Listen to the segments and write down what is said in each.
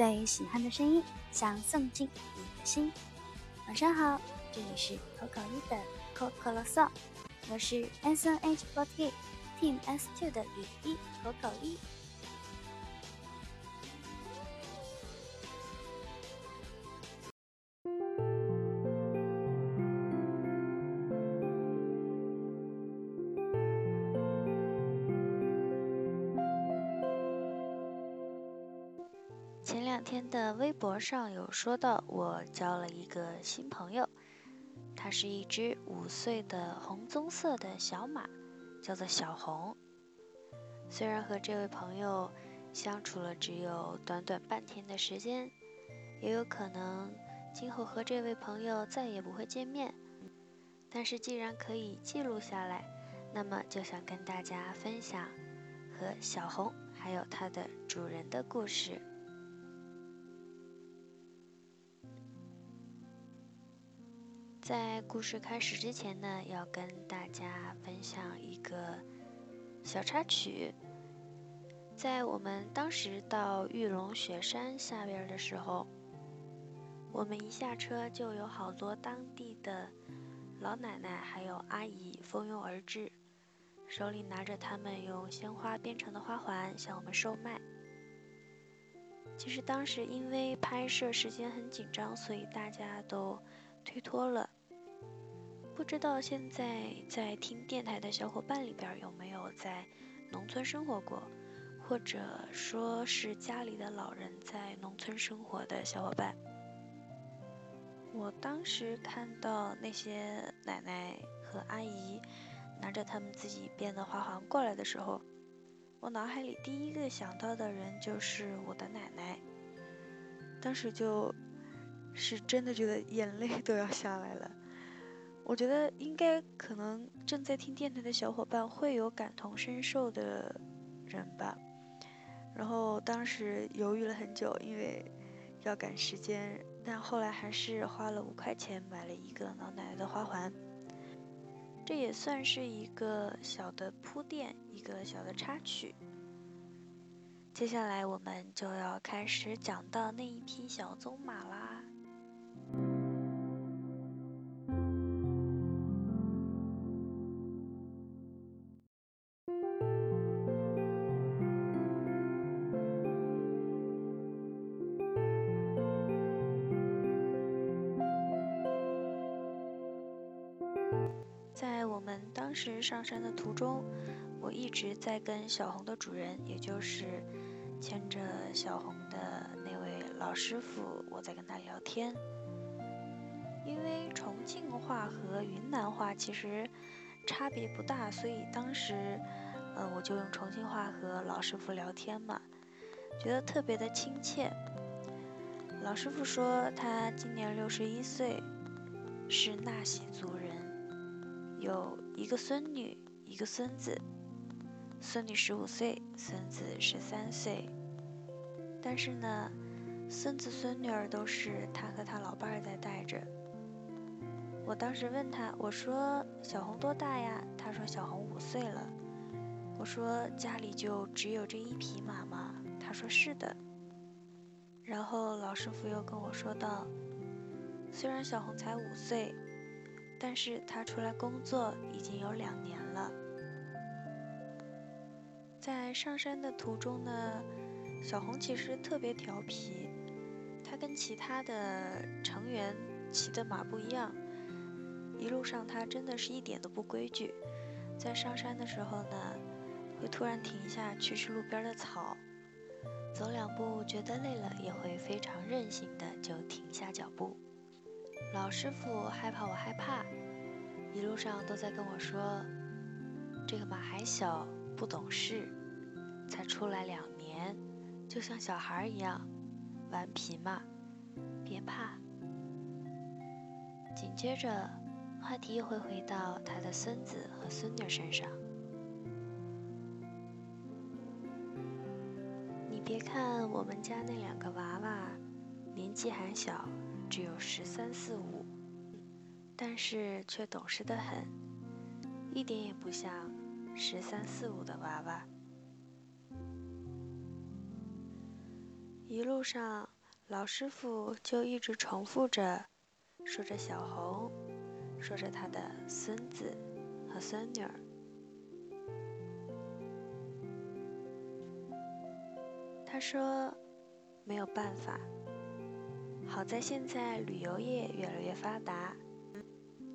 最喜欢的声音，想送进你的心。晚上好，这里是口口一的口口啰嗦，我是 S N H forty Team S two 的雨一口口一。两天的微博上有说到，我交了一个新朋友，它是一只五岁的红棕色的小马，叫做小红。虽然和这位朋友相处了只有短短半天的时间，也有可能今后和这位朋友再也不会见面，但是既然可以记录下来，那么就想跟大家分享和小红还有它的主人的故事。在故事开始之前呢，要跟大家分享一个小插曲。在我们当时到玉龙雪山下边的时候，我们一下车就有好多当地的老奶奶还有阿姨蜂拥而至，手里拿着他们用鲜花编成的花环向我们售卖。其实当时因为拍摄时间很紧张，所以大家都推脱了。不知道现在在听电台的小伙伴里边有没有在农村生活过，或者说是家里的老人在农村生活的小伙伴？我当时看到那些奶奶和阿姨拿着他们自己编的花环过来的时候，我脑海里第一个想到的人就是我的奶奶。当时就是真的觉得眼泪都要下来了。我觉得应该可能正在听电台的小伙伴会有感同身受的人吧。然后当时犹豫了很久，因为要赶时间，但后来还是花了五块钱买了一个老奶奶的花环。这也算是一个小的铺垫，一个小的插曲。接下来我们就要开始讲到那一匹小棕马啦。在我们当时上山的途中，我一直在跟小红的主人，也就是牵着小红的那位老师傅，我在跟他聊天。因为重庆话和云南话其实差别不大，所以当时，呃，我就用重庆话和老师傅聊天嘛，觉得特别的亲切。老师傅说他今年六十一岁，是纳西族人。有一个孙女，一个孙子。孙女十五岁，孙子十三岁。但是呢，孙子孙女儿都是他和他老伴儿在带着。我当时问他，我说：“小红多大呀？”他说：“小红五岁了。”我说：“家里就只有这一匹马吗？”他说：“是的。”然后老师傅又跟我说道：“虽然小红才五岁。”但是他出来工作已经有两年了。在上山的途中呢，小红其实特别调皮，他跟其他的成员骑的马不一样，一路上他真的是一点都不规矩。在上山的时候呢，会突然停下去吃路边的草，走两步觉得累了，也会非常任性的就停下脚步。老师傅害怕我害怕，一路上都在跟我说：“这个马还小，不懂事，才出来两年，就像小孩一样，顽皮嘛，别怕。”紧接着，话题又会回到他的孙子和孙女身上。你别看我们家那两个娃娃，年纪还小。只有十三四五，但是却懂事的很，一点也不像十三四五的娃娃。一路上，老师傅就一直重复着，说着小红，说着他的孙子和孙女儿。他说：“没有办法，好在现在旅游业越来越发达，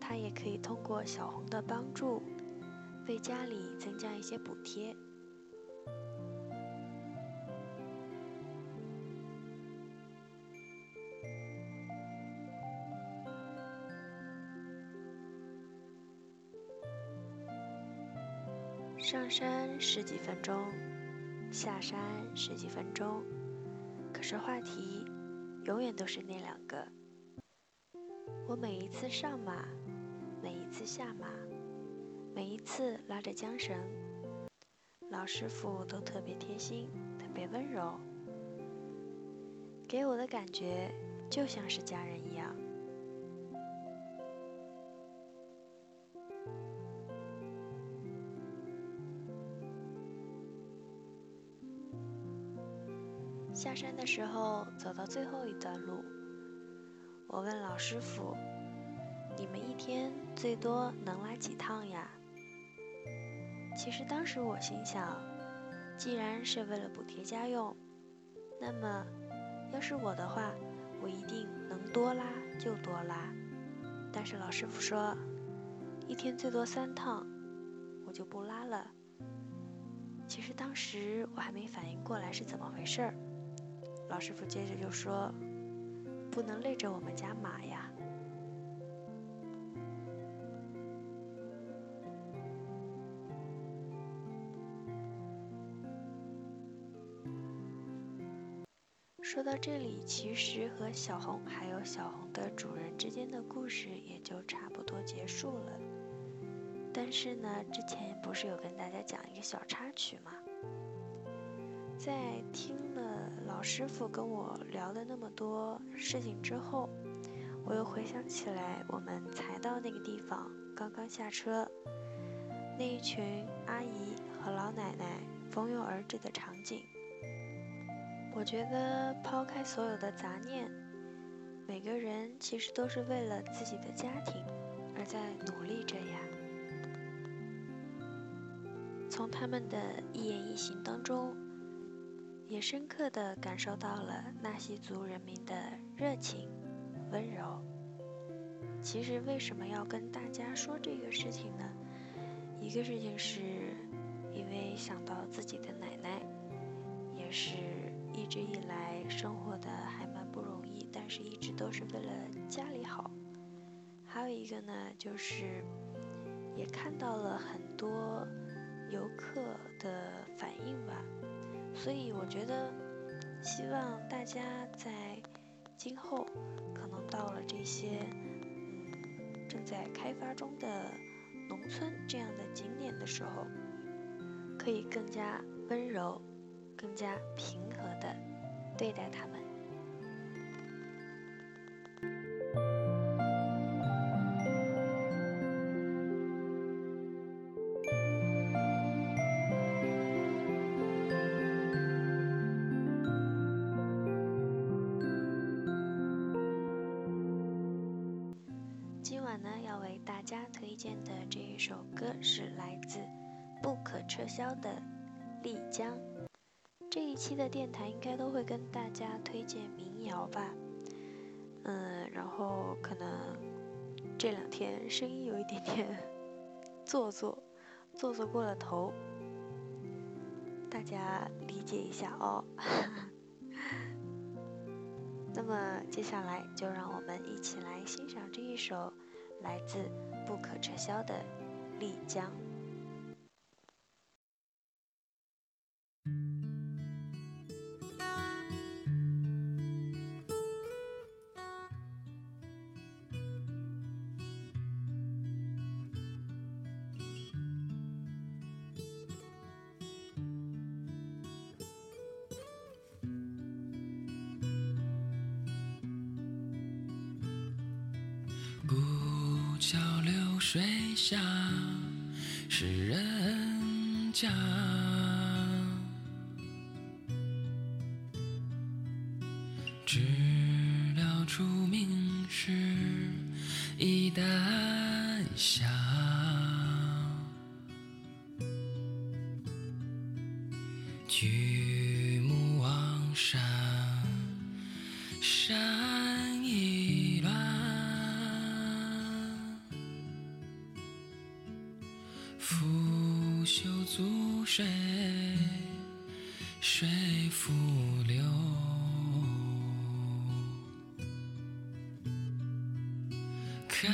他也可以通过小红的帮助，为家里增加一些补贴。”上山十几分钟。下山十几分钟，可是话题永远都是那两个。我每一次上马，每一次下马，每一次拉着缰绳，老师傅都特别贴心，特别温柔，给我的感觉就像是家人一样。下山的时候，走到最后一段路，我问老师傅：“你们一天最多能拉几趟呀？”其实当时我心想，既然是为了补贴家用，那么要是我的话，我一定能多拉就多拉。但是老师傅说，一天最多三趟，我就不拉了。其实当时我还没反应过来是怎么回事儿。老师傅接着就说：“不能累着我们家马呀。”说到这里，其实和小红还有小红的主人之间的故事也就差不多结束了。但是呢，之前不是有跟大家讲一个小插曲吗？在听了老师傅跟我聊了那么多事情之后，我又回想起来我们才到那个地方，刚刚下车，那一群阿姨和老奶奶蜂拥而至的场景。我觉得抛开所有的杂念，每个人其实都是为了自己的家庭而在努力着呀。从他们的一言一行当中。也深刻地感受到了纳西族人民的热情、温柔。其实为什么要跟大家说这个事情呢？一个事情是，因为想到自己的奶奶，也是一直以来生活的还蛮不容易，但是一直都是为了家里好。还有一个呢，就是也看到了很多游客的反应吧。所以我觉得，希望大家在今后可能到了这些嗯正在开发中的农村这样的景点的时候，可以更加温柔、更加平和的对待他们。荐的这一首歌是来自不可撤销的《丽江》。这一期的电台应该都会跟大家推荐民谣吧，嗯，然后可能这两天声音有一点点做作，做作过了头，大家理解一下哦。那么接下来就让我们一起来欣赏这一首。来自不可撤销的丽江。小流水下是人家。知了出名时已丹霞，举目望山，山。水，水复流。看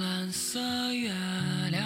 蓝色月亮。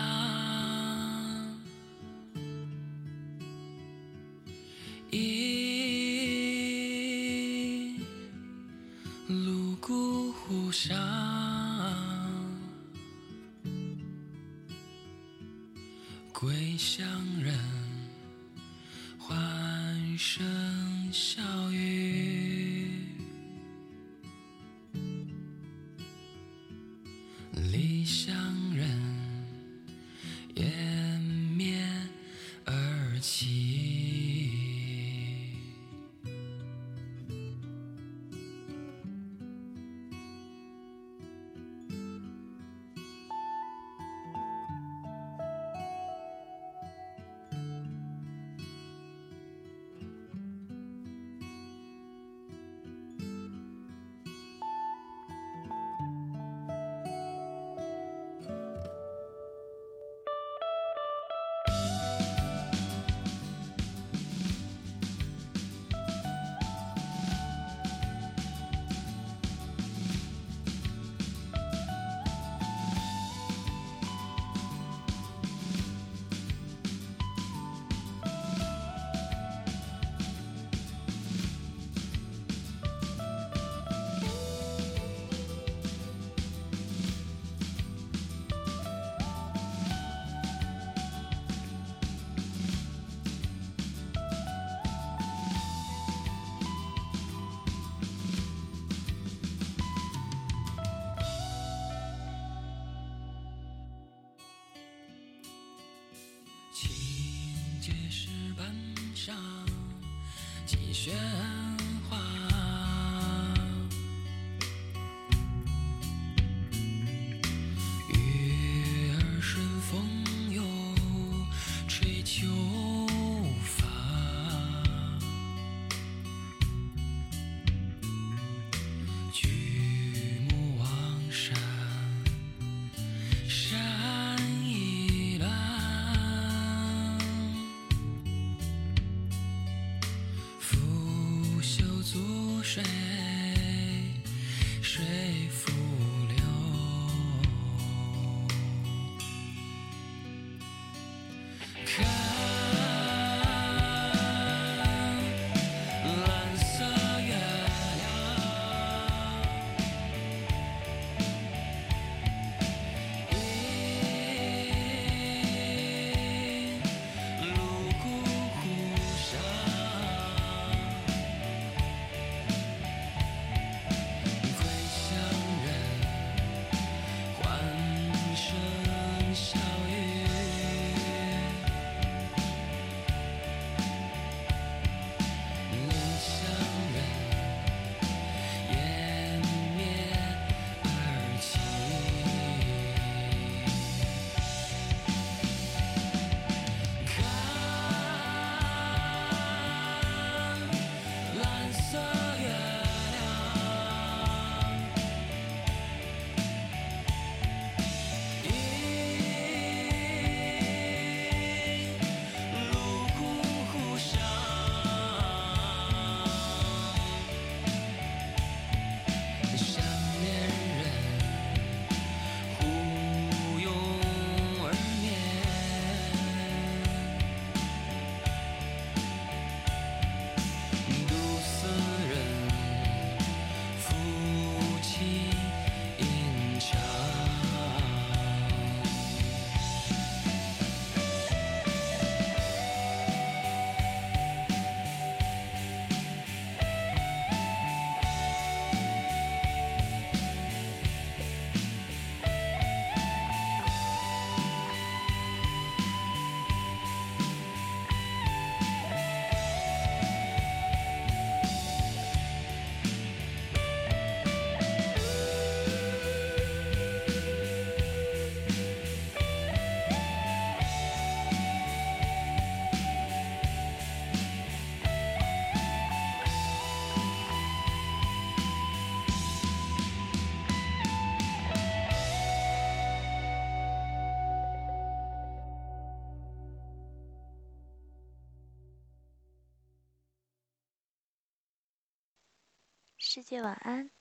shine. 世界晚安。